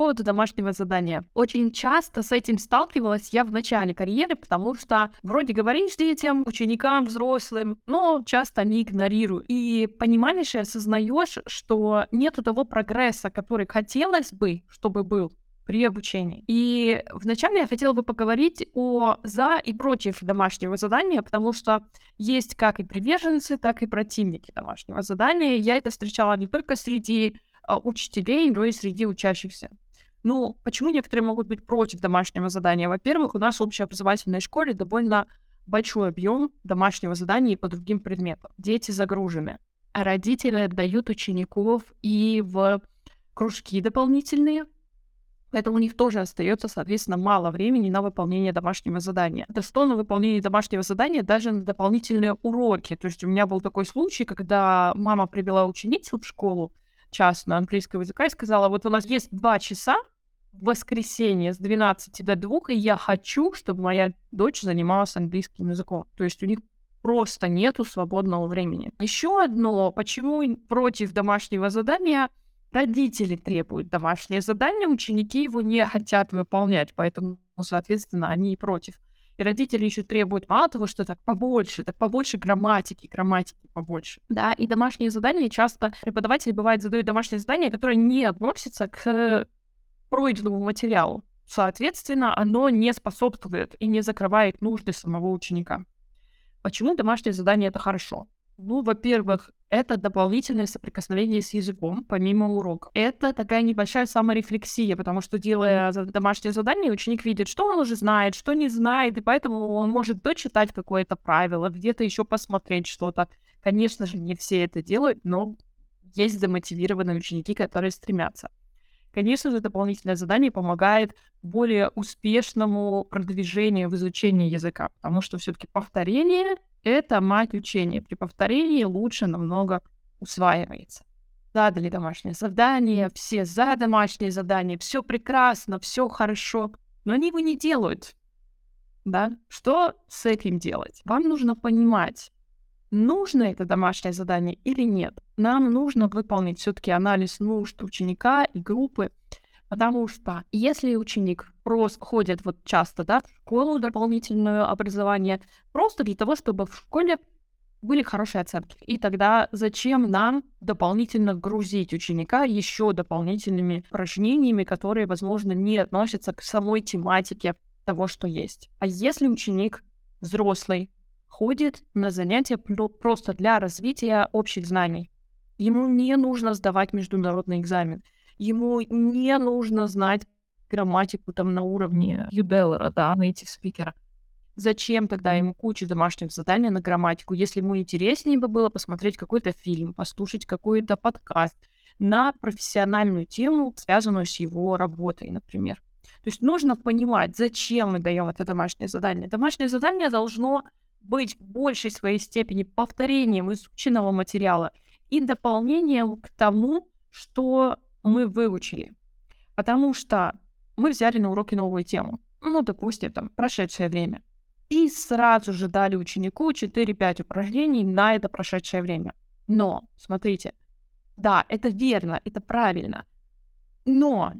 поводу домашнего задания. Очень часто с этим сталкивалась я в начале карьеры, потому что вроде говоришь детям, ученикам, взрослым, но часто они игнорируют. И понимаешь и осознаешь, что нету того прогресса, который хотелось бы, чтобы был при обучении. И вначале я хотела бы поговорить о за и против домашнего задания, потому что есть как и приверженцы, так и противники домашнего задания. Я это встречала не только среди а, учителей, но и среди учащихся. Ну, почему некоторые могут быть против домашнего задания? Во-первых, у нас в общеобразовательной школе довольно большой объем домашнего задания и по другим предметам. Дети загружены. А родители отдают учеников и в кружки дополнительные, Поэтому у них тоже остается, соответственно, мало времени на выполнение домашнего задания. Это что на выполнение домашнего задания даже на дополнительные уроки. То есть у меня был такой случай, когда мама привела ученицу в школу частную английского языка и сказала, вот у нас есть два часа воскресенье с 12 до 2, и я хочу, чтобы моя дочь занималась английским языком. То есть у них просто нету свободного времени. Еще одно, почему против домашнего задания — родители требуют домашнее задание, ученики его не хотят выполнять, поэтому, соответственно, они и против. И родители еще требуют мало того, что так побольше, так побольше грамматики, грамматики побольше. Да, и домашние задания часто преподаватели бывает задают домашние задания, которые не относятся к пройденному материалу. Соответственно, оно не способствует и не закрывает нужды самого ученика. Почему домашнее задание это хорошо? Ну, во-первых, это дополнительное соприкосновение с языком, помимо урока. Это такая небольшая саморефлексия, потому что, делая домашнее задание, ученик видит, что он уже знает, что не знает, и поэтому он может дочитать какое-то правило, где-то еще посмотреть что-то. Конечно же, не все это делают, но есть замотивированные ученики, которые стремятся. Конечно же, дополнительное задание помогает более успешному продвижению в изучении языка, потому что все-таки повторение это мать учения. При повторении лучше намного усваивается. Задали домашнее задание, все за домашнее задание, все прекрасно, все хорошо, но они его не делают. Да? Что с этим делать? Вам нужно понимать, нужно это домашнее задание или нет. Нам нужно выполнить все-таки анализ нужд ученика и группы, Потому что если ученик просто ходит вот часто, да, в школу дополнительное образование, просто для того, чтобы в школе были хорошие оценки. И тогда зачем нам дополнительно грузить ученика еще дополнительными упражнениями, которые, возможно, не относятся к самой тематике того, что есть. А если ученик взрослый ходит на занятия просто для развития общих знаний, ему не нужно сдавать международный экзамен, ему не нужно знать грамматику там на уровне Юбеллера, да, native спикера. Зачем тогда ему куча домашних заданий на грамматику, если ему интереснее бы было посмотреть какой-то фильм, послушать какой-то подкаст на профессиональную тему, связанную с его работой, например. То есть нужно понимать, зачем мы даем это домашнее задание. Домашнее задание должно быть в большей своей степени повторением изученного материала и дополнением к тому, что мы выучили. Потому что мы взяли на уроки новую тему. Ну, допустим, там, прошедшее время. И сразу же дали ученику 4-5 упражнений на это прошедшее время. Но, смотрите, да, это верно, это правильно. Но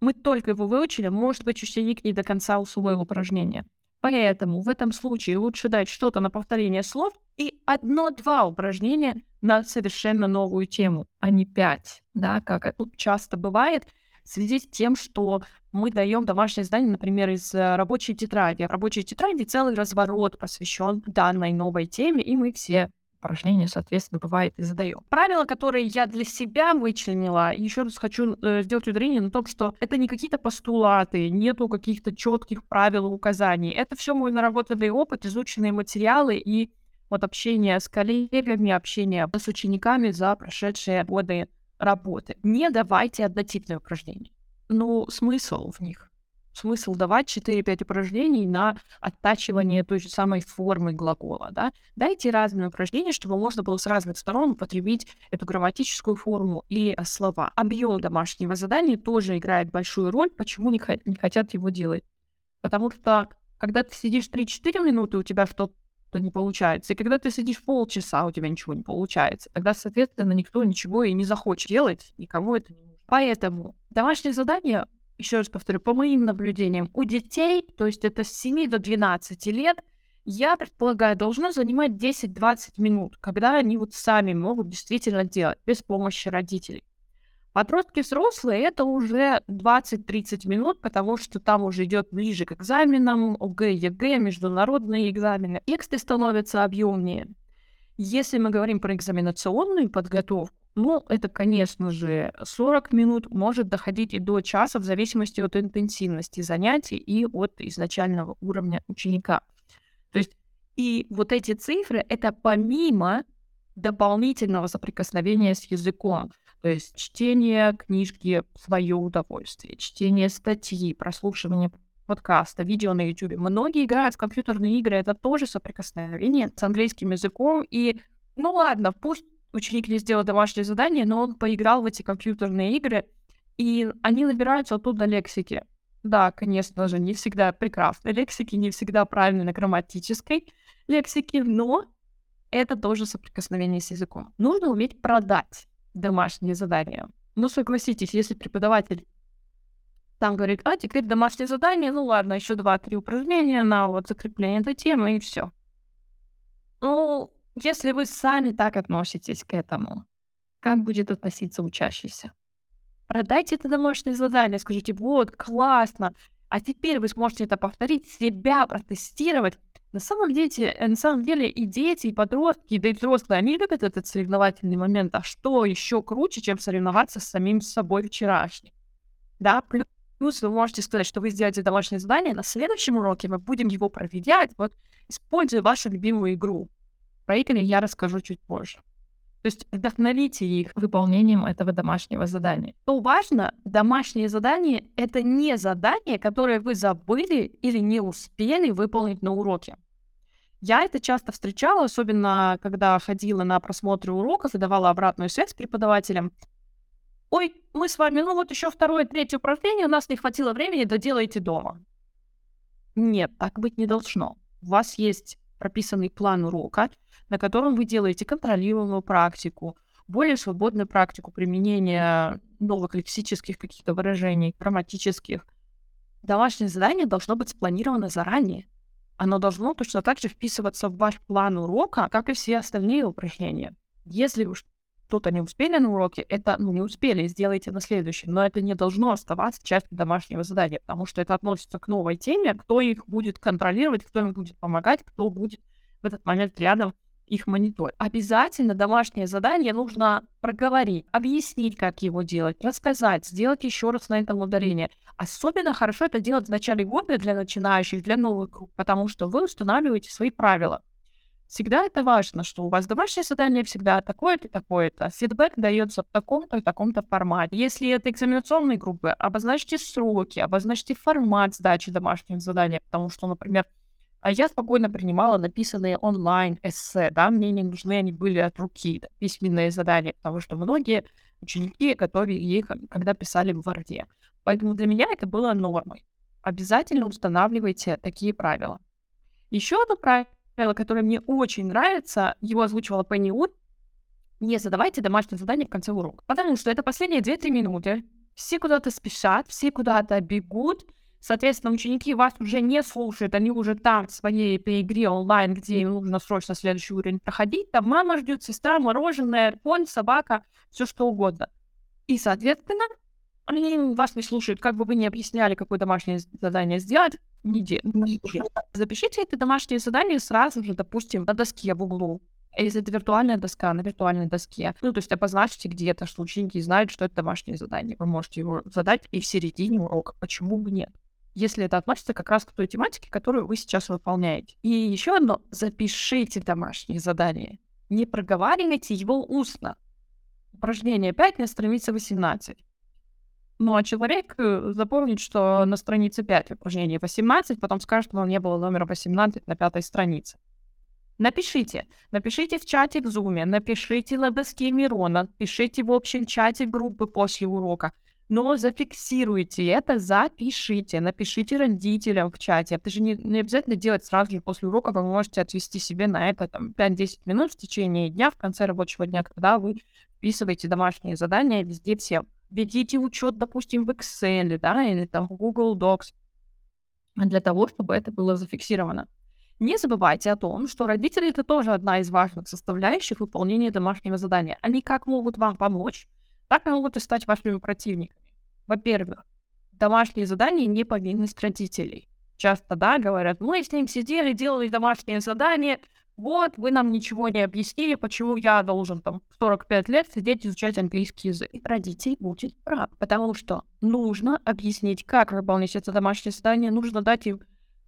мы только его выучили, может быть, ученик не до конца усвоил упражнение. Поэтому в этом случае лучше дать что-то на повторение слов и одно-два упражнения на совершенно новую тему, а не пять, да, как тут часто бывает, в связи с тем, что мы даем домашнее задание, например, из э, рабочей тетради. В рабочей тетради целый разворот посвящен данной новой теме, и мы все упражнения, соответственно, бывает и задаем. Правила, которые я для себя вычленила, еще раз хочу э, сделать ударение на том, что это не какие-то постулаты, нету каких-то четких правил и указаний. Это все мой наработанный опыт, изученные материалы и вот общение с коллегами, общение с учениками за прошедшие годы работы. Не давайте однотипные упражнения. Ну, смысл в них? смысл давать 4-5 упражнений на оттачивание той же самой формы глагола, да? Дайте разные упражнения, чтобы можно было с разных сторон употребить эту грамматическую форму и э, слова. Объем домашнего задания тоже играет большую роль, почему не, не хотят его делать. Потому что когда ты сидишь 3-4 минуты, у тебя что-то не получается. И когда ты сидишь полчаса, у тебя ничего не получается. Тогда, соответственно, никто ничего и не захочет делать, никому это не нужно. Поэтому Домашние задания, еще раз повторю, по моим наблюдениям, у детей, то есть это с 7 до 12 лет, я предполагаю, должно занимать 10-20 минут, когда они вот сами могут действительно делать, без помощи родителей. Подростки взрослые это уже 20-30 минут, потому что там уже идет ближе к экзаменам, ОГЭ, ЕГЭ, международные экзамены. Тексты становятся объемнее. Если мы говорим про экзаменационную подготовку, ну, это, конечно же, 40 минут, может доходить и до часа в зависимости от интенсивности занятий и от изначального уровня ученика. То есть и вот эти цифры — это помимо дополнительного соприкосновения с языком. То есть чтение книжки в свое удовольствие, чтение статьи, прослушивание подкаста, видео на YouTube. Многие играют в компьютерные игры, это тоже соприкосновение с английским языком. И, ну ладно, пусть ученик не сделал домашнее задание, но он поиграл в эти компьютерные игры, и они набираются оттуда лексики. Да, конечно же, не всегда прекрасной лексики, не всегда правильной грамматической лексики, но это тоже соприкосновение с языком. Нужно уметь продать домашние задания. Ну, согласитесь, если преподаватель там говорит, а теперь домашнее задание, ну ладно, еще два-три упражнения на вот закрепление этой темы и все. Ну, если вы сами так относитесь к этому, как будет относиться учащийся? Продайте это домашнее задание, скажите, вот, классно, а теперь вы сможете это повторить, себя протестировать, на самом деле, на самом деле и дети, и подростки, да и взрослые, они любят этот соревновательный момент. А что еще круче, чем соревноваться с самим собой вчерашним? Да, плюс вы можете сказать, что вы сделаете домашнее задание, на следующем уроке мы будем его проверять, вот, используя вашу любимую игру. Про игры я расскажу чуть позже. То есть вдохновите их выполнением этого домашнего задания. То важно, домашнее задание — это не задание, которое вы забыли или не успели выполнить на уроке. Я это часто встречала, особенно когда ходила на просмотры уроков и давала обратную связь преподавателям. Ой, мы с вами, ну вот еще второе, третье упражнение, у нас не хватило времени, доделайте дома. Нет, так быть не должно. У вас есть прописанный план урока, на котором вы делаете контролируемую практику, более свободную практику применения новых лексических каких-то выражений, грамматических. Домашнее задание должно быть спланировано заранее. Оно должно точно так же вписываться в ваш план урока, как и все остальные упражнения. Если уж что-то не успели на уроке, это, ну, не успели, сделайте на следующем. Но это не должно оставаться частью домашнего задания, потому что это относится к новой теме, кто их будет контролировать, кто им будет помогать, кто будет в этот момент рядом их мониторить. Обязательно домашнее задание нужно проговорить, объяснить, как его делать, рассказать, сделать еще раз на этом ударение. Особенно хорошо это делать в начале года для начинающих, для новых групп, потому что вы устанавливаете свои правила. Всегда это важно, что у вас домашнее задание всегда такое-то такое-то. Фидбэк дается в таком-то и таком-то формате. Если это экзаменационные группы, обозначьте сроки, обозначьте формат сдачи домашнего задания, потому что, например, а я спокойно принимала написанные онлайн эссе, да, мне не нужны они были от руки, да, письменные задания, потому что многие ученики готовили их, когда писали в Варде. Поэтому для меня это было нормой. Обязательно устанавливайте такие правила. Еще одно правило, которое мне очень нравится, его озвучивала Пенни Уд, не задавайте домашнее задание в конце урока, потому что это последние 2-3 минуты. Все куда-то спешат, все куда-то бегут, Соответственно, ученики вас уже не слушают, они уже там в своей этой игре онлайн, где им нужно срочно следующий уровень проходить. Там мама ждет, сестра, мороженое, конь, собака, все что угодно. И, соответственно, они вас не слушают, как бы вы ни объясняли, какое домашнее задание сделать, не делают. Запишите это домашнее задание сразу же, допустим, на доске в углу. Если это виртуальная доска, на виртуальной доске. Ну, то есть обозначьте где-то, что ученики знают, что это домашнее задание. Вы можете его задать и в середине урока. Почему бы нет? Если это относится как раз к той тематике, которую вы сейчас выполняете. И еще одно, запишите домашнее задание. Не проговаривайте его устно. Упражнение 5 на странице 18. Ну, а человек э, запомнит, что на странице 5 упражнение 18, потом скажет, что не было номера 18 на пятой странице. Напишите. Напишите в чате в Zoom, напишите на доске Мирона, пишите в общем чате группы после урока но зафиксируйте это, запишите, напишите родителям в чате. Это же не, не обязательно делать сразу же после урока, вы можете отвести себе на это там, 5-10 минут в течение дня, в конце рабочего дня, когда вы вписываете домашние задания везде всем. ведите учет, допустим, в Excel, да, или там в Google Docs, для того, чтобы это было зафиксировано. Не забывайте о том, что родители — это тоже одна из важных составляющих выполнения домашнего задания. Они как могут вам помочь, так и могут и стать вашими противниками. Во-первых, домашние задания не повинность родителей. Часто, да, говорят, мы с ним сидели, делали домашние задания, вот, вы нам ничего не объяснили, почему я должен там 45 лет сидеть изучать английский язык. Родитель будет прав, потому что нужно объяснить, как выполнить это домашнее задание, нужно дать им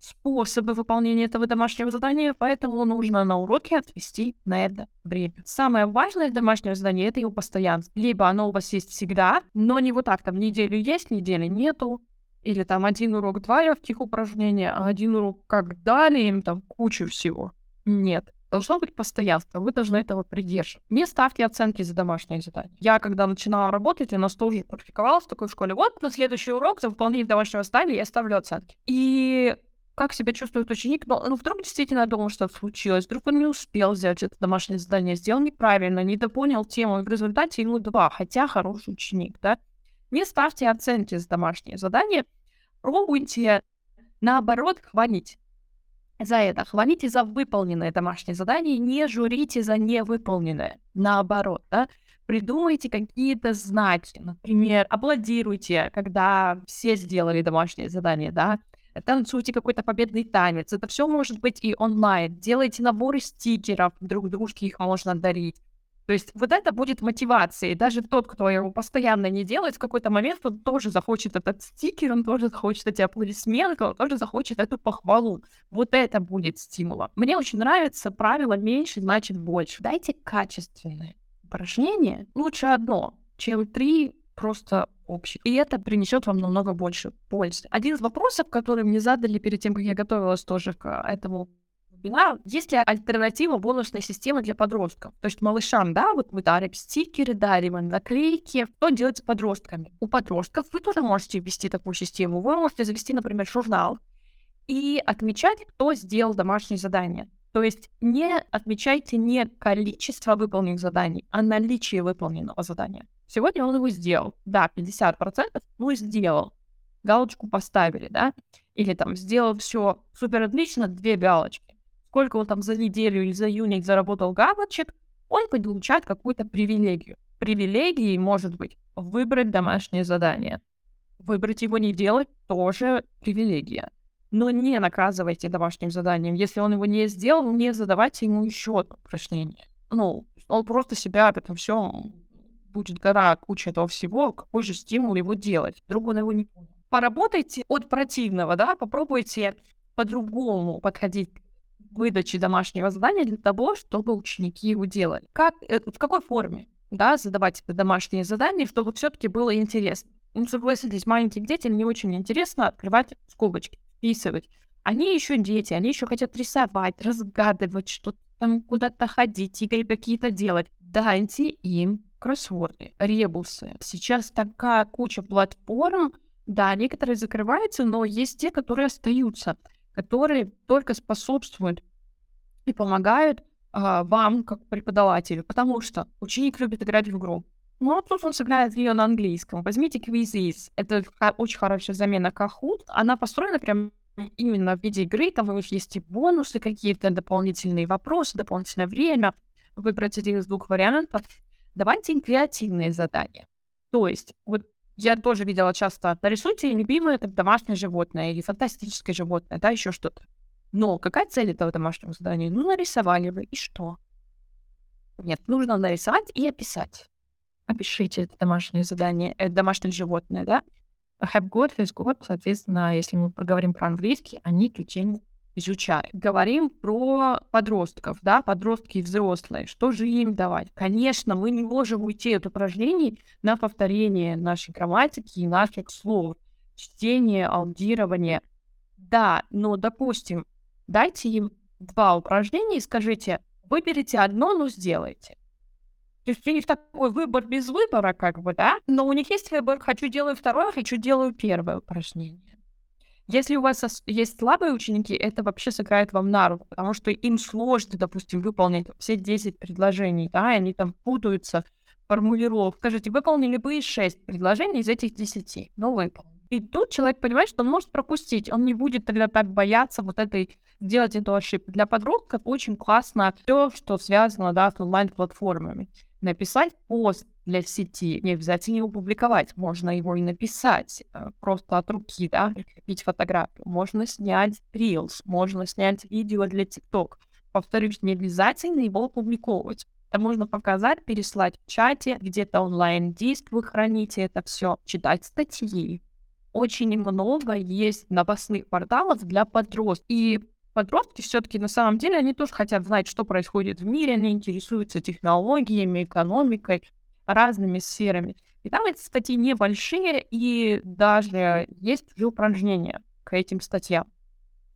способы выполнения этого домашнего задания, поэтому нужно на уроке отвести на это время. Самое важное домашнее задание — это его постоянство. Либо оно у вас есть всегда, но не вот так, там, неделю есть, недели нету, или там один урок, два легких упражнения, а один урок как дали им там кучу всего. Нет. Должно быть постоянство, вы должны этого придерживаться. Не ставьте оценки за домашние задания. Я, когда начинала работать, у нас тоже практиковалась в такой школе. Вот на следующий урок за выполнение домашнего задания я ставлю оценки. И как себя чувствует ученик, ну, ну вдруг действительно думал, что случилось, вдруг он не успел взять это домашнее задание, сделал неправильно, не допонял тему, и в результате ему два, хотя хороший ученик, да. Не ставьте оценки за домашнее задание, пробуйте, наоборот, хвалить за это. Хвалите за выполненное домашнее задание, не журите за невыполненное. Наоборот, да. Придумайте какие-то знаки. Например, аплодируйте, когда все сделали домашнее задание, да. Танцуйте какой-то победный танец. Это все может быть и онлайн. Делайте наборы стикеров, друг дружке их можно дарить. То есть вот это будет мотивацией. Даже тот, кто его постоянно не делает, в какой-то момент он тоже захочет этот стикер, он тоже захочет эти аплодисменты, он тоже захочет эту похвалу. Вот это будет стимулом. Мне очень нравится правило «меньше значит больше». Дайте качественные упражнения. Лучше одно, чем три просто общие. И это принесет вам намного больше пользы. Один из вопросов, который мне задали перед тем, как я готовилась тоже к этому вебинар, есть ли альтернатива бонусной системы для подростков? То есть малышам, да, вот мы дарим стикеры, дарим наклейки. Что делать с подростками? У подростков вы тоже можете ввести такую систему. Вы можете завести, например, журнал и отмечать, кто сделал домашнее задание. То есть не отмечайте не количество выполненных заданий, а наличие выполненного задания. Сегодня он его сделал. Да, 50%, ну сделал. Галочку поставили, да? Или там сделал все супер отлично, две галочки сколько он там за неделю или за июнь заработал галочек, он получает какую-то привилегию. Привилегией может быть выбрать домашнее задание. Выбрать его не делать тоже привилегия. Но не наказывайте домашним заданием. Если он его не сделал, не задавайте ему еще одно упражнение. Ну, он просто себя это все будет гора куча этого всего, какой же стимул его делать. Вдруг он его не понял. Поработайте от противного, да, попробуйте по-другому подходить выдачи домашнего задания для того, чтобы ученики его делали. Как, э, в какой форме да, задавать это домашнее задание, чтобы все-таки было интересно. Ну, согласитесь, маленьким детям не очень интересно открывать скобочки, вписывать. Они еще дети, они еще хотят рисовать, разгадывать, что-то там куда-то ходить, игры какие-то делать. Дайте им кроссворды, ребусы. Сейчас такая куча платформ, да, некоторые закрываются, но есть те, которые остаются которые только способствуют и помогают а, вам, как преподавателю, потому что ученик любит играть в игру. Ну, а тут он сыграет ее на английском. Возьмите Quizzes. Это очень хорошая замена Kahoot. Она построена прям именно в виде игры. Там у них есть и бонусы какие-то, дополнительные вопросы, дополнительное время. Выбрать один из двух вариантов. Давайте им креативные задания. То есть, вот я тоже видела часто, нарисуйте любимое это домашнее животное или фантастическое животное, да, еще что-то. Но какая цель этого домашнего задания? Ну, нарисовали вы, и что? Нет, нужно нарисовать и описать. Опишите это домашнее задание, это домашнее животное, да? Have got, has got, соответственно, если мы поговорим про английский, они эту изучают. Говорим про подростков, да, подростки и взрослые. Что же им давать? Конечно, мы не можем уйти от упражнений на повторение нашей грамматики и наших слов. Чтение, аудирование. Да, но, допустим, дайте им два упражнения и скажите, выберите одно, но сделайте. То есть у них такой выбор без выбора, как бы, да? Но у них есть выбор, хочу делаю второе, хочу делаю первое упражнение. Если у вас есть слабые ученики, это вообще сыграет вам на руку, потому что им сложно, допустим, выполнить все 10 предложений, да, и они там путаются, формулировок. Скажите, выполнили бы и 6 предложений из этих 10? Ну, выполнили. И тут человек понимает, что он может пропустить. Он не будет тогда так бояться вот этой делать эту ошибку. Для подростков очень классно все, что связано да, с онлайн-платформами. Написать пост для сети, не обязательно его публиковать, можно его и написать э, просто от руки, да, прикрепить фотографию. Можно снять Reels, можно снять видео для TikTok. Повторюсь, не обязательно его публиковать. Это можно показать, переслать в чате, где-то онлайн-диск вы храните это все, читать статьи, очень много есть новостных порталов для подростков. И подростки все-таки на самом деле, они тоже хотят знать, что происходит в мире, они интересуются технологиями, экономикой, разными сферами. И там эти статьи небольшие, и даже есть уже упражнения к этим статьям.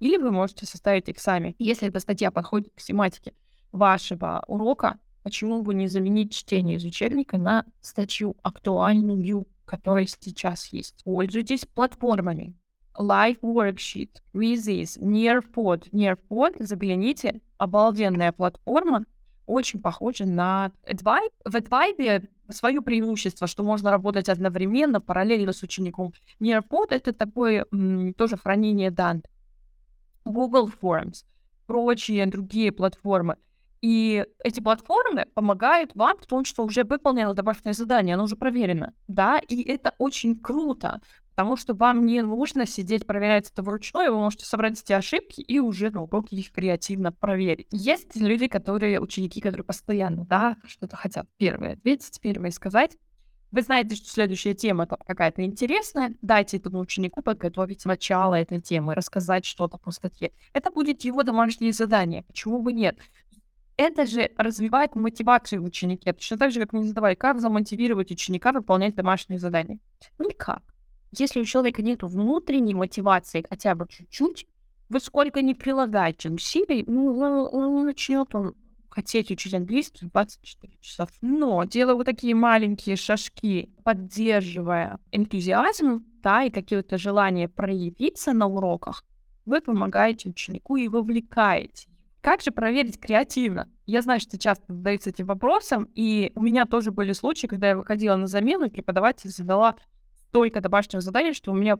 Или вы можете составить их сами. Если эта статья подходит к тематике вашего урока, почему бы не заменить чтение из учебника на статью актуальную которые сейчас есть. Пользуйтесь платформами. Live Worksheet, Quizzes, Nearpod. Nearpod, загляните, обалденная платформа, очень похожа на Advibe. В Advibe свое преимущество, что можно работать одновременно, параллельно с учеником. Nearpod — это такое м, тоже хранение данных. Google Forms, прочие другие платформы. И эти платформы помогают вам в том, что уже выполнено домашнее задание, оно уже проверено, да, и это очень круто, потому что вам не нужно сидеть проверять это вручную, вы можете собрать эти ошибки и уже на уроке их креативно проверить. Есть люди, которые, ученики, которые постоянно, да, что-то хотят первое ответить, первое сказать, вы знаете, что следующая тема какая-то интересная, дайте этому ученику подготовить начало этой темы, рассказать что-то по статье. Это будет его домашнее задание, почему бы нет? это же развивает мотивацию в ученике. Точно так же, как мне задавали, как замотивировать ученика выполнять домашние задания. Никак. Если у человека нет внутренней мотивации хотя бы чуть-чуть, вы сколько не прилагаете усилий, ну, он, начнет он хотеть учить английский 24 часа. Но делая вот такие маленькие шажки, поддерживая энтузиазм, да, и какие-то желания проявиться на уроках, вы помогаете ученику и вовлекаете как же проверить креативно? Я знаю, что часто задаются этим вопросом, и у меня тоже были случаи, когда я выходила на замену, и преподаватель задала столько домашнего задания, что у меня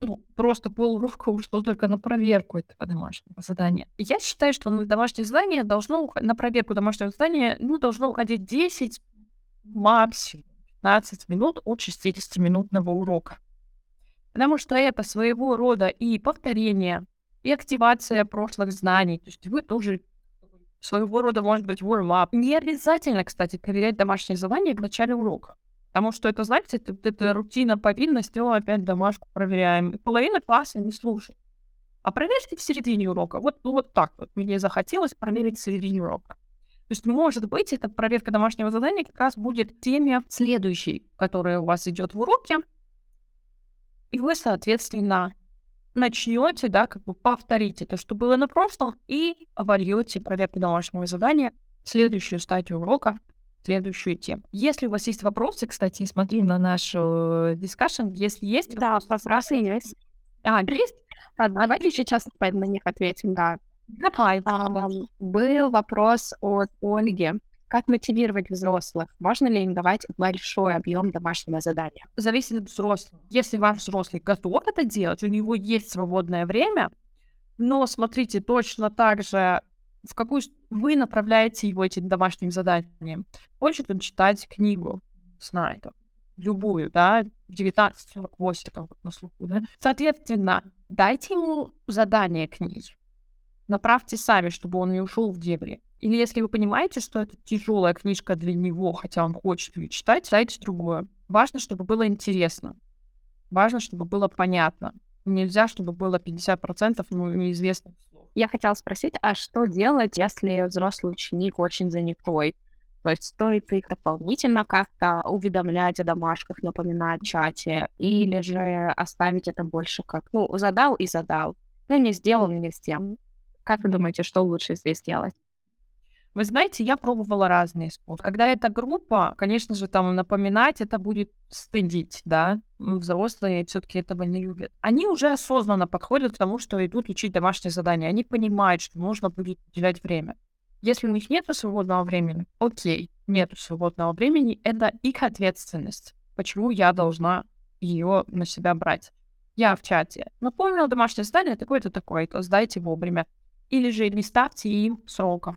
ну, просто полурока ушло только на проверку этого домашнего задания. Я считаю, что на домашнее задание должно, на проверку домашнего задания, ну, должно уходить 10, максимум 15 минут от 60-минутного урока. Потому что это своего рода и повторение, и активация прошлых знаний. То есть вы тоже своего рода, может быть, warm-up. Не обязательно, кстати, проверять домашние задания в начале урока. Потому что это, знаете, это, это рутина, повинность, о, опять домашку проверяем. И половина класса не слушает. А проверьте в середине урока. Вот, ну, вот так вот. Мне захотелось проверить в середине урока. То есть, может быть, эта проверка домашнего задания как раз будет теме следующей, которая у вас идет в уроке. И вы, соответственно, начнете, да, как бы повторите то, что было на прошлом, и вольете проверку домашнего задания в следующую стадию урока, следующую тему. Если у вас есть вопросы, кстати, смотри на наш дискашн, если есть... Да, вопросы есть. А, есть? А, давайте сейчас на них ответим, да. Давай. А, был вопрос от Ольги. Как мотивировать взрослых? Можно ли им давать большой объем домашнего задания? Зависит от взрослого. Если ваш взрослый готов это делать, у него есть свободное время, но смотрите, точно так же, в какую вы направляете его этим домашним заданием. Хочет он читать книгу, знает, любую, да, 1948, там вот на слуху, да. Соответственно, дайте ему задание книги. Направьте сами, чтобы он не ушел в дебри. Или если вы понимаете, что это тяжелая книжка для него, хотя он хочет ее читать, дайте другое. Важно, чтобы было интересно. Важно, чтобы было понятно. Нельзя, чтобы было 50% ну, неизвестных. Я хотела спросить, а что делать, если взрослый ученик очень занятой? То есть стоит их дополнительно как-то уведомлять о домашках, напоминать в чате, или же оставить это больше как, ну, задал и задал. Ну, не сделал, не сделал. Как вы думаете, что лучше здесь делать? Вы знаете, я пробовала разные способы. Когда это группа, конечно же, там напоминать это будет стыдить, да. Взрослые все-таки этого не любят. Они уже осознанно подходят к тому, что идут учить домашнее задание. Они понимают, что нужно будет уделять время. Если у них нет свободного времени, окей, нет свободного времени, это их ответственность. Почему я должна ее на себя брать? Я в чате напомнила домашнее задание такое-то такое-то, сдайте вовремя. Или же не ставьте им срока.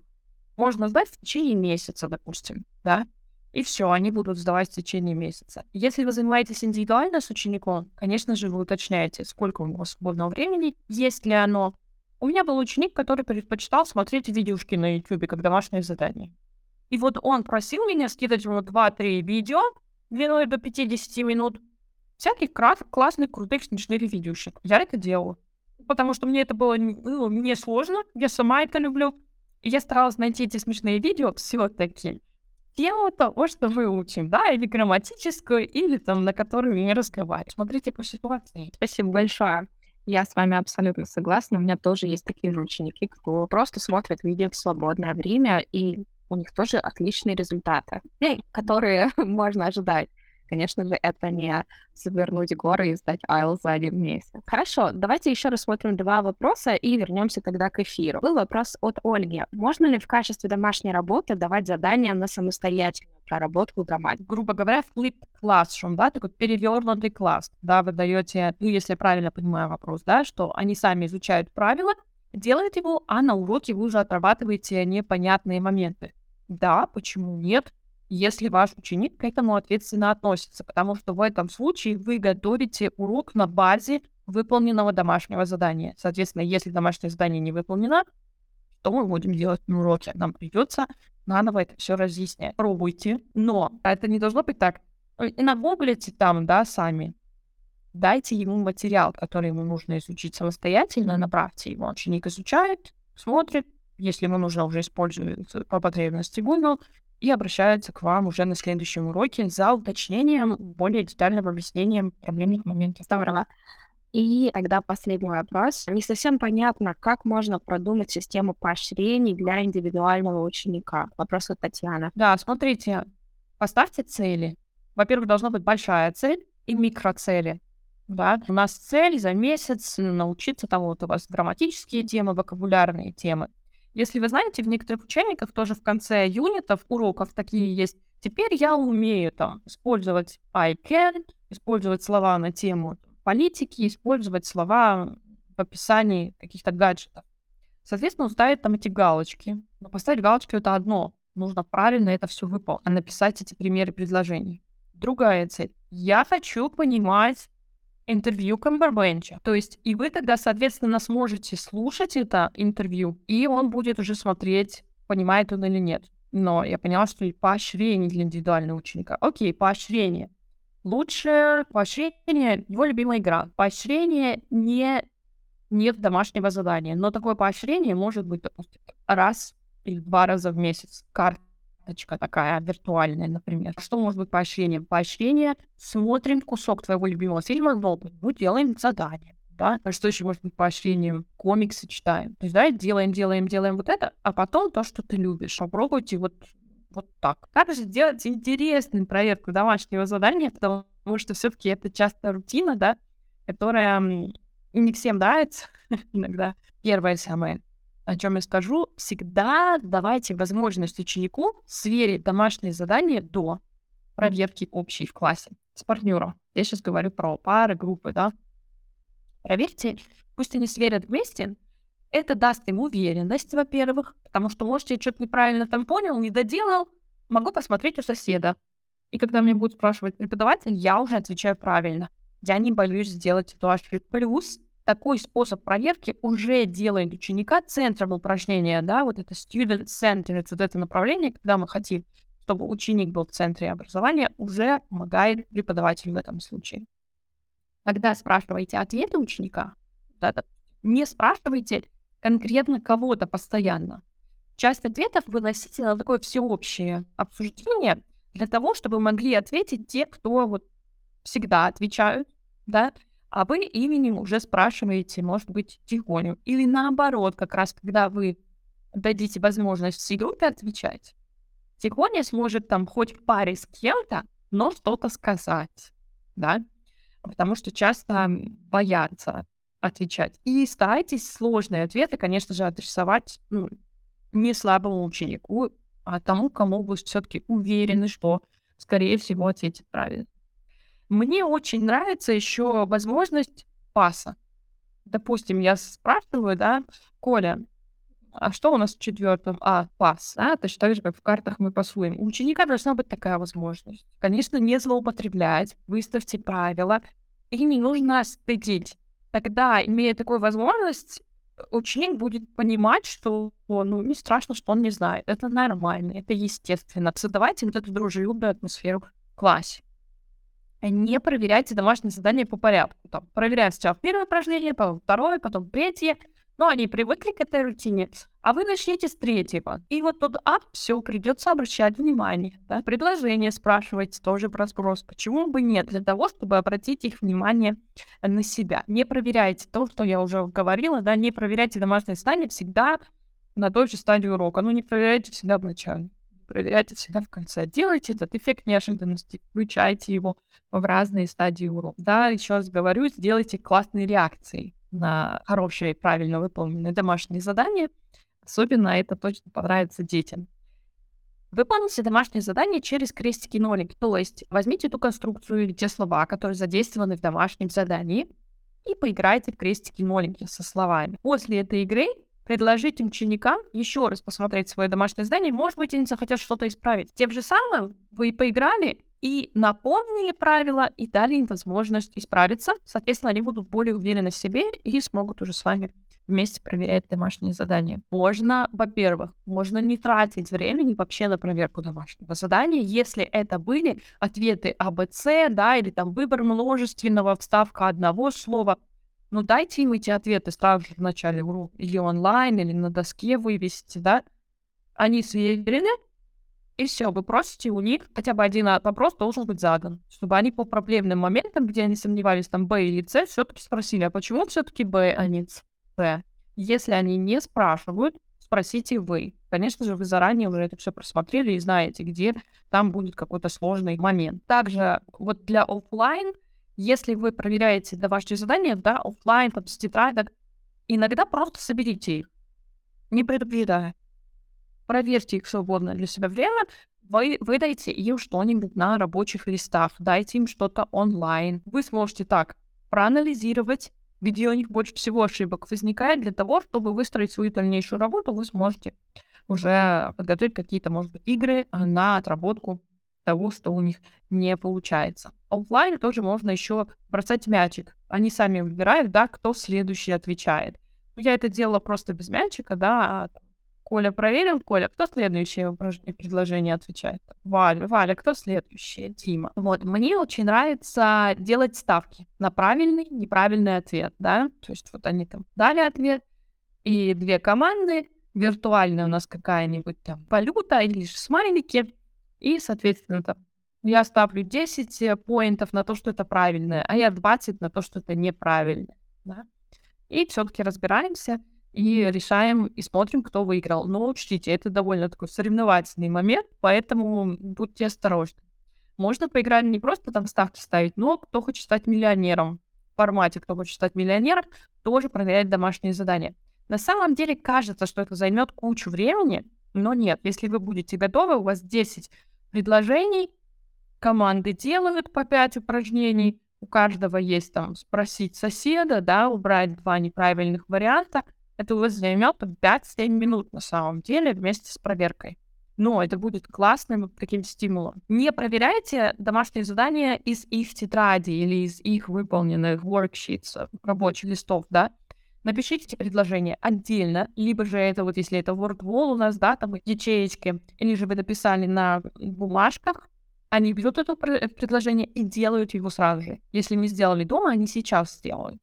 Можно сдать в течение месяца, допустим, да? И все, они будут сдавать в течение месяца. Если вы занимаетесь индивидуально с учеником, конечно же, вы уточняете, сколько у него свободного времени, есть ли оно. У меня был ученик, который предпочитал смотреть видеошки на YouTube как домашнее задание. И вот он просил меня скидывать ему 2-3 видео длиной до 50 минут, всяких крас- классных, крутых, смешных видеошек. Я это делала. Потому что мне это было ну, не сложно, я сама это люблю. Я старалась найти эти смешные видео все-таки тему того, что мы учим, да, или грамматическую, или там, на которую не разговариваем. Смотрите по ситуации. Спасибо большое. Я с вами абсолютно согласна. У меня тоже есть такие же ученики, кто просто смотрит видео в свободное время, и у них тоже отличные результаты, которые можно ожидать. Конечно же, это не завернуть горы и сдать IELTS за один месяц. Хорошо, давайте еще рассмотрим два вопроса и вернемся тогда к эфиру. Был вопрос от Ольги. Можно ли в качестве домашней работы давать задания на самостоятельную проработку грамматики? Грубо говоря, flip classroom, да, такой перевернутый класс, да, вы даете, ну, если я правильно понимаю вопрос, да, что они сами изучают правила, делают его, а на уроке вы уже отрабатываете непонятные моменты. Да, почему нет? Если ваш ученик к этому ответственно относится, потому что в этом случае вы готовите урок на базе выполненного домашнего задания. Соответственно, если домашнее задание не выполнено, что мы будем делать на уроке? Нам придется наново это все разъяснять. Пробуйте, но это не должно быть так. И нагуглите там, да, сами. Дайте ему материал, который ему нужно изучить самостоятельно, направьте его. Ученик изучает, смотрит, если ему нужно уже использовать по потребности Google, и обращаются к вам уже на следующем уроке за уточнением, более детальным объяснением проблемных моментов. Здорово. И тогда последний вопрос. Не совсем понятно, как можно продумать систему поощрений для индивидуального ученика. Вопрос от Татьяны. Да, смотрите, поставьте цели. Во-первых, должна быть большая цель и микроцели. Да? У нас цель за месяц научиться там вот у вас грамматические темы, вокабулярные темы. Если вы знаете, в некоторых учебниках тоже в конце юнитов, уроков такие есть. Теперь я умею там использовать I can, использовать слова на тему политики, использовать слова в описании каких-то гаджетов. Соответственно, ставить там эти галочки. Но поставить галочки это одно. Нужно правильно это все выполнить, а написать эти примеры предложений. Другая цель. Я хочу понимать интервью Камбербенча. То есть и вы тогда, соответственно, сможете слушать это интервью, и он будет уже смотреть, понимает он или нет. Но я поняла, что поощрение для индивидуального ученика. Окей, поощрение. Лучше поощрение, его любимая игра. Поощрение не нет домашнего задания, но такое поощрение может быть, допустим, раз или два раза в месяц. Карта карточка такая виртуальная, например. Что может быть поощрением? Поощрение. Смотрим кусок твоего любимого фильма, но мы делаем задание. Да? А что еще может быть поощрением? Комиксы читаем. То есть, да, делаем, делаем, делаем вот это, а потом то, что ты любишь. Попробуйте вот, вот так. Как же сделать интересную проверку домашнего задания, потому что все-таки это часто рутина, да, которая не всем нравится иногда. Первое самое о чем я скажу, всегда давайте возможность ученику сверить домашние задания до проверки общей в классе с партнером. Я сейчас говорю про пары, группы, да. Проверьте, пусть они сверят вместе. Это даст им уверенность, во-первых, потому что, может, я что-то неправильно там понял, не доделал, могу посмотреть у соседа. И когда мне будут спрашивать преподаватель, я уже отвечаю правильно. Я не боюсь сделать эту ошибку. Плюс такой способ проверки уже делает ученика центром упражнения, да, вот это student centered, вот это направление, когда мы хотим, чтобы ученик был в центре образования, уже помогает преподаватель в этом случае. Когда спрашиваете ответы ученика, да, не спрашивайте конкретно кого-то постоянно. Часть ответов выносите на такое всеобщее обсуждение для того, чтобы могли ответить те, кто вот всегда отвечают, да, а вы именем уже спрашиваете, может быть, тихоню. Или наоборот, как раз когда вы дадите возможность всей группе отвечать, тихоня сможет там хоть в паре с кем-то, но что-то сказать, да, потому что часто боятся отвечать. И старайтесь сложные ответы, конечно же, адресовать ну, не слабому ученику, а тому, кому вы все-таки уверены, что, скорее всего, ответит правильно. Мне очень нравится еще возможность паса. Допустим, я спрашиваю, да, Коля, а что у нас в четвертом? А, пас, да, точно так же, как в картах мы пасуем. У ученика должна быть такая возможность. Конечно, не злоупотреблять, выставьте правила, и не нужно стыдить. Тогда, имея такую возможность, ученик будет понимать, что ну, не страшно, что он не знает. Это нормально, это естественно. Создавайте вот эту дружелюбную атмосферу в классе. Не проверяйте домашние задания по порядку. Там, проверяйте сначала первое упражнение, потом второе, потом третье. Но они привыкли к этой рутине, а вы начнете с третьего. И вот тут а, все, придется обращать внимание. Да? Предложение спрашивать тоже про спрос. Почему бы нет? Для того, чтобы обратить их внимание на себя. Не проверяйте то, что я уже говорила, да, не проверяйте домашнее задание всегда на той же стадии урока. Ну, не проверяйте всегда в начале. Проверяйте всегда в конце. Делайте этот эффект неожиданности, включайте его в разные стадии урока. Да, еще раз говорю, сделайте классные реакции на хорошее и правильно выполненные домашние задания. Особенно это точно понравится детям. Выполните домашнее задание через крестики-нолики. То есть возьмите ту конструкцию или те слова, которые задействованы в домашнем задании, и поиграйте в крестики-нолики со словами. После этой игры предложите ученикам еще раз посмотреть свое домашнее задание. Может быть, они захотят что-то исправить. Тем же самым вы поиграли и напомнили правила, и дали им возможность исправиться. Соответственно, они будут более уверены в себе и смогут уже с вами вместе проверять домашние задания. Можно, во-первых, можно не тратить времени вообще на проверку домашнего задания, если это были ответы АБЦ, да, или там выбор множественного, вставка одного слова. Ну, дайте им эти ответы сразу в начале урока, или онлайн, или на доске вывести, да. Они сверены, и все, вы просите у них хотя бы один вопрос должен быть задан, чтобы они по проблемным моментам, где они сомневались, там, Б или С, все-таки спросили, а почему все-таки Б, а не С? Если они не спрашивают, спросите вы. Конечно же, вы заранее уже это все просмотрели и знаете, где там будет какой-то сложный момент. Также вот для офлайн, если вы проверяете домашние задания, да, офлайн, там, с тетрадок, иногда просто соберите их, не предупреждая проверьте их свободное для себя время, вы выдайте им что-нибудь на рабочих листах, дайте им что-то онлайн. Вы сможете так проанализировать, где у них больше всего ошибок возникает, для того, чтобы выстроить свою дальнейшую работу, вы сможете уже подготовить какие-то, может быть, игры на отработку того, что у них не получается. Оффлайн тоже можно еще бросать мячик. Они сами выбирают, да, кто следующий отвечает. Я это делала просто без мячика, да, а Коля проверил. Коля, кто следующее предложение отвечает? Валя. Валя, кто следующее? Дима. Вот, мне очень нравится делать ставки на правильный, неправильный ответ, да? То есть вот они там дали ответ, и две команды, виртуальная у нас какая-нибудь там валюта или же смайлики, и, соответственно, там я ставлю 10 поинтов на то, что это правильное, а я 20 на то, что это неправильное. Да? И все-таки разбираемся и решаем и смотрим, кто выиграл. Но учтите, это довольно такой соревновательный момент, поэтому будьте осторожны. Можно поиграть не просто там ставки ставить, но кто хочет стать миллионером. В формате кто хочет стать миллионером, тоже проверять домашние задания. На самом деле кажется, что это займет кучу времени, но нет. Если вы будете готовы, у вас 10 предложений, команды делают по 5 упражнений, у каждого есть там спросить соседа, да, убрать два неправильных варианта — это у вас займет 5-7 минут на самом деле вместе с проверкой. Но это будет классным таким стимулом. Не проверяйте домашние задания из их тетради или из их выполненных worksheets, рабочих листов, да. Напишите эти предложения отдельно, либо же это вот, если это WordWall у нас, да, там ячеечки, или же вы написали на бумажках, они берут это предложение и делают его сразу же. Если не сделали дома, они сейчас сделают.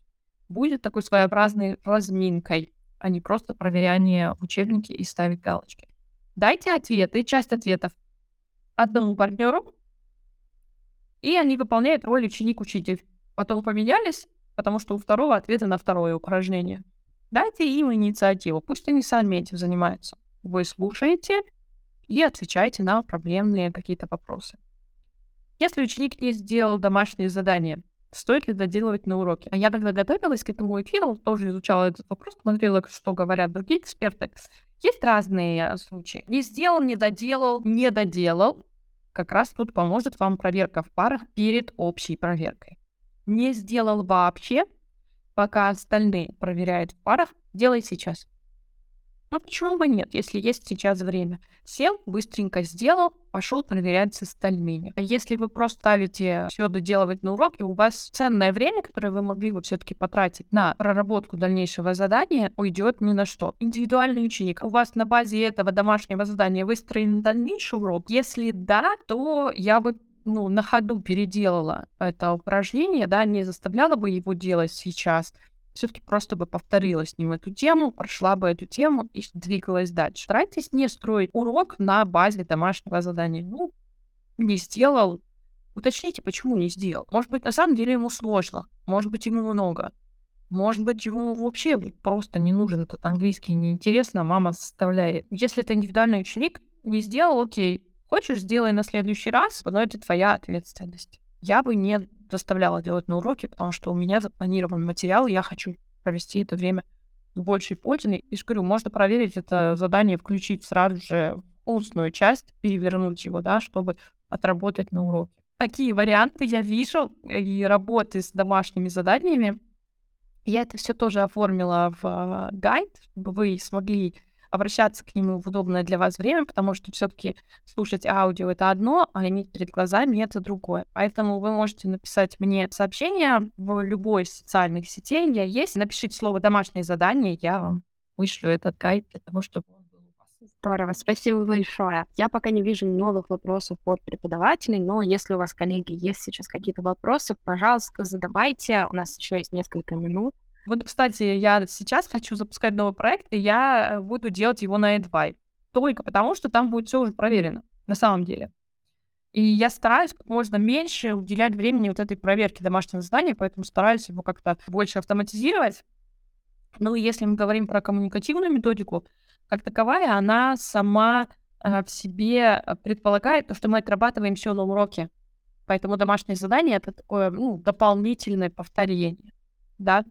Будет такой своеобразной разминкой а не просто проверяние в учебнике и ставить галочки. Дайте ответы, часть ответов одному партнеру, и они выполняют роль ученик-учитель. Потом поменялись, потому что у второго ответа на второе упражнение. Дайте им инициативу, пусть они сами этим занимаются. Вы слушаете и отвечаете на проблемные какие-то вопросы. Если ученик не сделал домашнее задание, стоит ли доделывать на уроке. А я когда готовилась к этому эфиру, тоже изучала этот вопрос, смотрела, что говорят другие эксперты. Есть разные случаи. Не сделал, не доделал, не доделал. Как раз тут поможет вам проверка в парах перед общей проверкой. Не сделал вообще, пока остальные проверяют в парах, делай сейчас. Ну почему бы нет, если есть сейчас время? Сел, быстренько сделал, пошел проверять с остальными. А если вы просто ставите все доделывать на уроке, у вас ценное время, которое вы могли бы все-таки потратить на проработку дальнейшего задания, уйдет ни на что. Индивидуальный ученик. У вас на базе этого домашнего задания выстроен дальнейший урок? Если да, то я бы ну, на ходу переделала это упражнение, да, не заставляла бы его делать сейчас, все-таки просто бы повторила с ним эту тему, прошла бы эту тему и двигалась дальше. Старайтесь не строить урок на базе домашнего задания. Ну, не сделал, уточните, почему не сделал. Может быть, на самом деле ему сложно, может быть, ему много. Может быть, ему вообще просто не нужен этот английский, неинтересно, мама составляет. Если это индивидуальный ученик, не сделал, окей. Хочешь, сделай на следующий раз, но это твоя ответственность. Я бы не заставляла делать на уроке, потому что у меня запланирован материал, я хочу провести это время с большей пользой. И говорю, можно проверить это задание, включить сразу же в устную часть, перевернуть его, да, чтобы отработать на уроке. Такие варианты я вижу и работы с домашними заданиями. Я это все тоже оформила в а, гайд, чтобы вы смогли обращаться к нему в удобное для вас время, потому что все-таки слушать аудио это одно, а иметь перед глазами это другое. Поэтому вы можете написать мне сообщение в любой из социальных сетей. Я есть. Напишите слово домашнее задание, я вам вышлю этот гайд для того, чтобы. Здорово, спасибо большое. Я пока не вижу новых вопросов от преподавателей, но если у вас, коллеги, есть сейчас какие-то вопросы, пожалуйста, задавайте. У нас еще есть несколько минут. Вот, кстати, я сейчас хочу запускать новый проект, и я э, буду делать его на Advice. Только потому, что там будет все уже проверено, на самом деле. И я стараюсь как можно меньше уделять времени вот этой проверке домашнего задания, поэтому стараюсь его как-то больше автоматизировать. Ну и если мы говорим про коммуникативную методику, как таковая, она сама э, в себе э, предполагает то, что мы отрабатываем все на уроке. Поэтому домашнее задание это такое ну, дополнительное повторение. Да.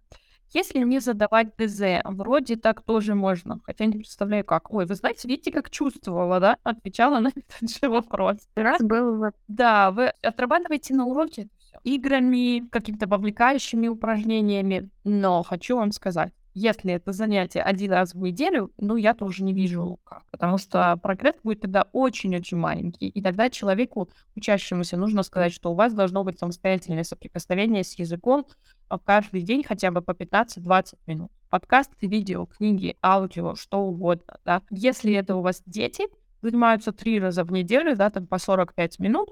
Если не задавать ДЗ, вроде так тоже можно, хотя не представляю как. Ой, вы знаете, видите, как чувствовала, да? Отвечала на этот же вопрос. Раз был... Да, вы отрабатываете на уроке играми, какими-то вовлекающими упражнениями, но хочу вам сказать, если это занятие один раз в неделю, ну, я тоже не вижу как. Потому что прогресс будет тогда очень-очень маленький. И тогда человеку, учащемуся, нужно сказать, что у вас должно быть самостоятельное соприкосновение с языком каждый день хотя бы по 15-20 минут. Подкасты, видео, книги, аудио, что угодно. Да? Если это у вас дети, занимаются три раза в неделю, да, там по 45 минут,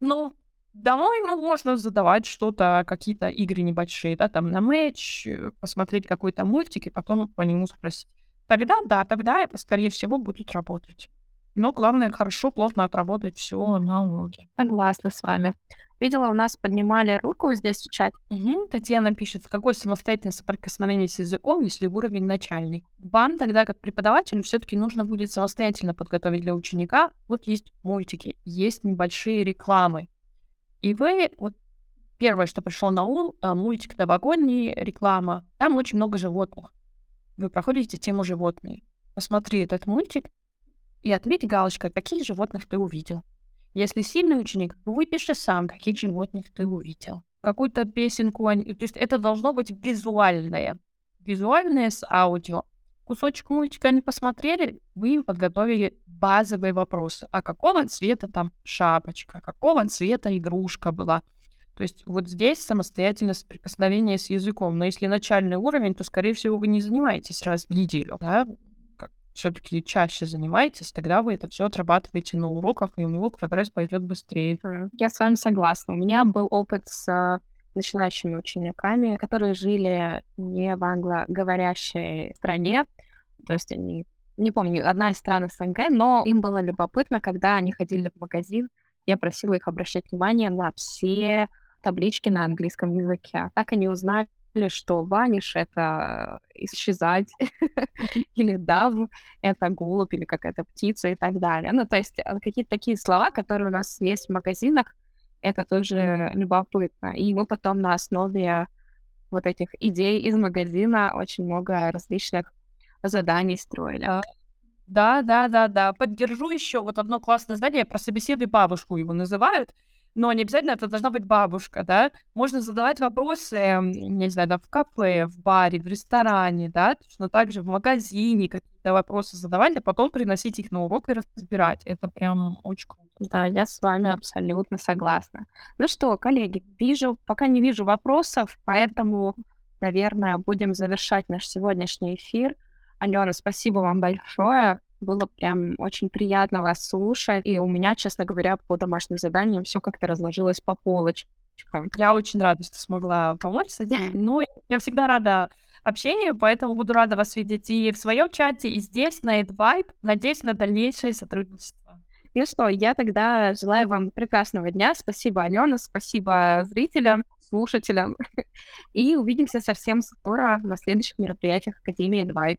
ну, Домой ну, можно задавать что-то, какие-то игры небольшие, да, там на матч, э, посмотреть какой-то мультик и потом по нему спросить. Тогда, да, тогда это, скорее всего, будет работать. Но главное, хорошо, плотно отработать все на уроке. Согласна с вами. Видела, у нас поднимали руку здесь в чате. Угу. Татьяна пишет, какое самостоятельное соприкосновение с языком, если уровень начальный. Вам тогда, как преподавателю, все-таки нужно будет самостоятельно подготовить для ученика. Вот есть мультики, есть небольшие рекламы. И вы, вот первое, что пришло на ум, а, мультик новогодний, реклама. Там очень много животных. Вы проходите тему животные. Посмотри этот мультик и отметь галочкой, каких животных ты увидел. Если сильный ученик, выпиши сам, каких животных ты увидел. Какую-то песенку, то есть это должно быть визуальное. Визуальное с аудио. Кусочек мультика они посмотрели, вы им подготовили базовые вопросы. А какого цвета там шапочка? Какого цвета игрушка была? То есть вот здесь самостоятельное соприкосновение с языком. Но если начальный уровень, то, скорее всего, вы не занимаетесь раз в неделю. Да? все-таки чаще занимаетесь, тогда вы это все отрабатываете на уроках, и у него прогресс пойдет быстрее. Я с вами согласна. У меня был опыт с начинающими учениками, которые жили не в англоговорящей стране, то есть они, не помню, одна из стран СНГ, но им было любопытно, когда они ходили в магазин, я просила их обращать внимание на все таблички на английском языке. Так они узнали, что ваниш — это исчезать, или дав — это голубь, или какая-то птица и так далее. Ну, то есть э, какие-то такие слова, которые у нас есть в магазинах, это тоже любопытно. И мы потом на основе вот этих идей из магазина очень много различных заданий строили. Да, да, да, да. Поддержу еще вот одно классное задание про собеседуй бабушку его называют но не обязательно это должна быть бабушка, да. Можно задавать вопросы, не знаю, да, в кафе, в баре, в ресторане, да, но также в магазине какие-то вопросы задавать, а потом приносить их на урок и разбирать. Это прям очень круто. Да, я с вами абсолютно согласна. Ну что, коллеги, вижу, пока не вижу вопросов, поэтому, наверное, будем завершать наш сегодняшний эфир. Алена, спасибо вам большое. Было прям очень приятно вас слушать. И у меня, честно говоря, по домашним заданиям все как-то разложилось по полочкам. Я очень рада, что смогла помочь с этим. Ну, я всегда рада общению, поэтому буду рада вас видеть и в своем чате, и здесь, на AdVibe. Надеюсь на дальнейшее сотрудничество. Ну что, я тогда желаю вам прекрасного дня. Спасибо, Алена, спасибо зрителям, слушателям. И увидимся совсем скоро на следующих мероприятиях Академии AdVibe.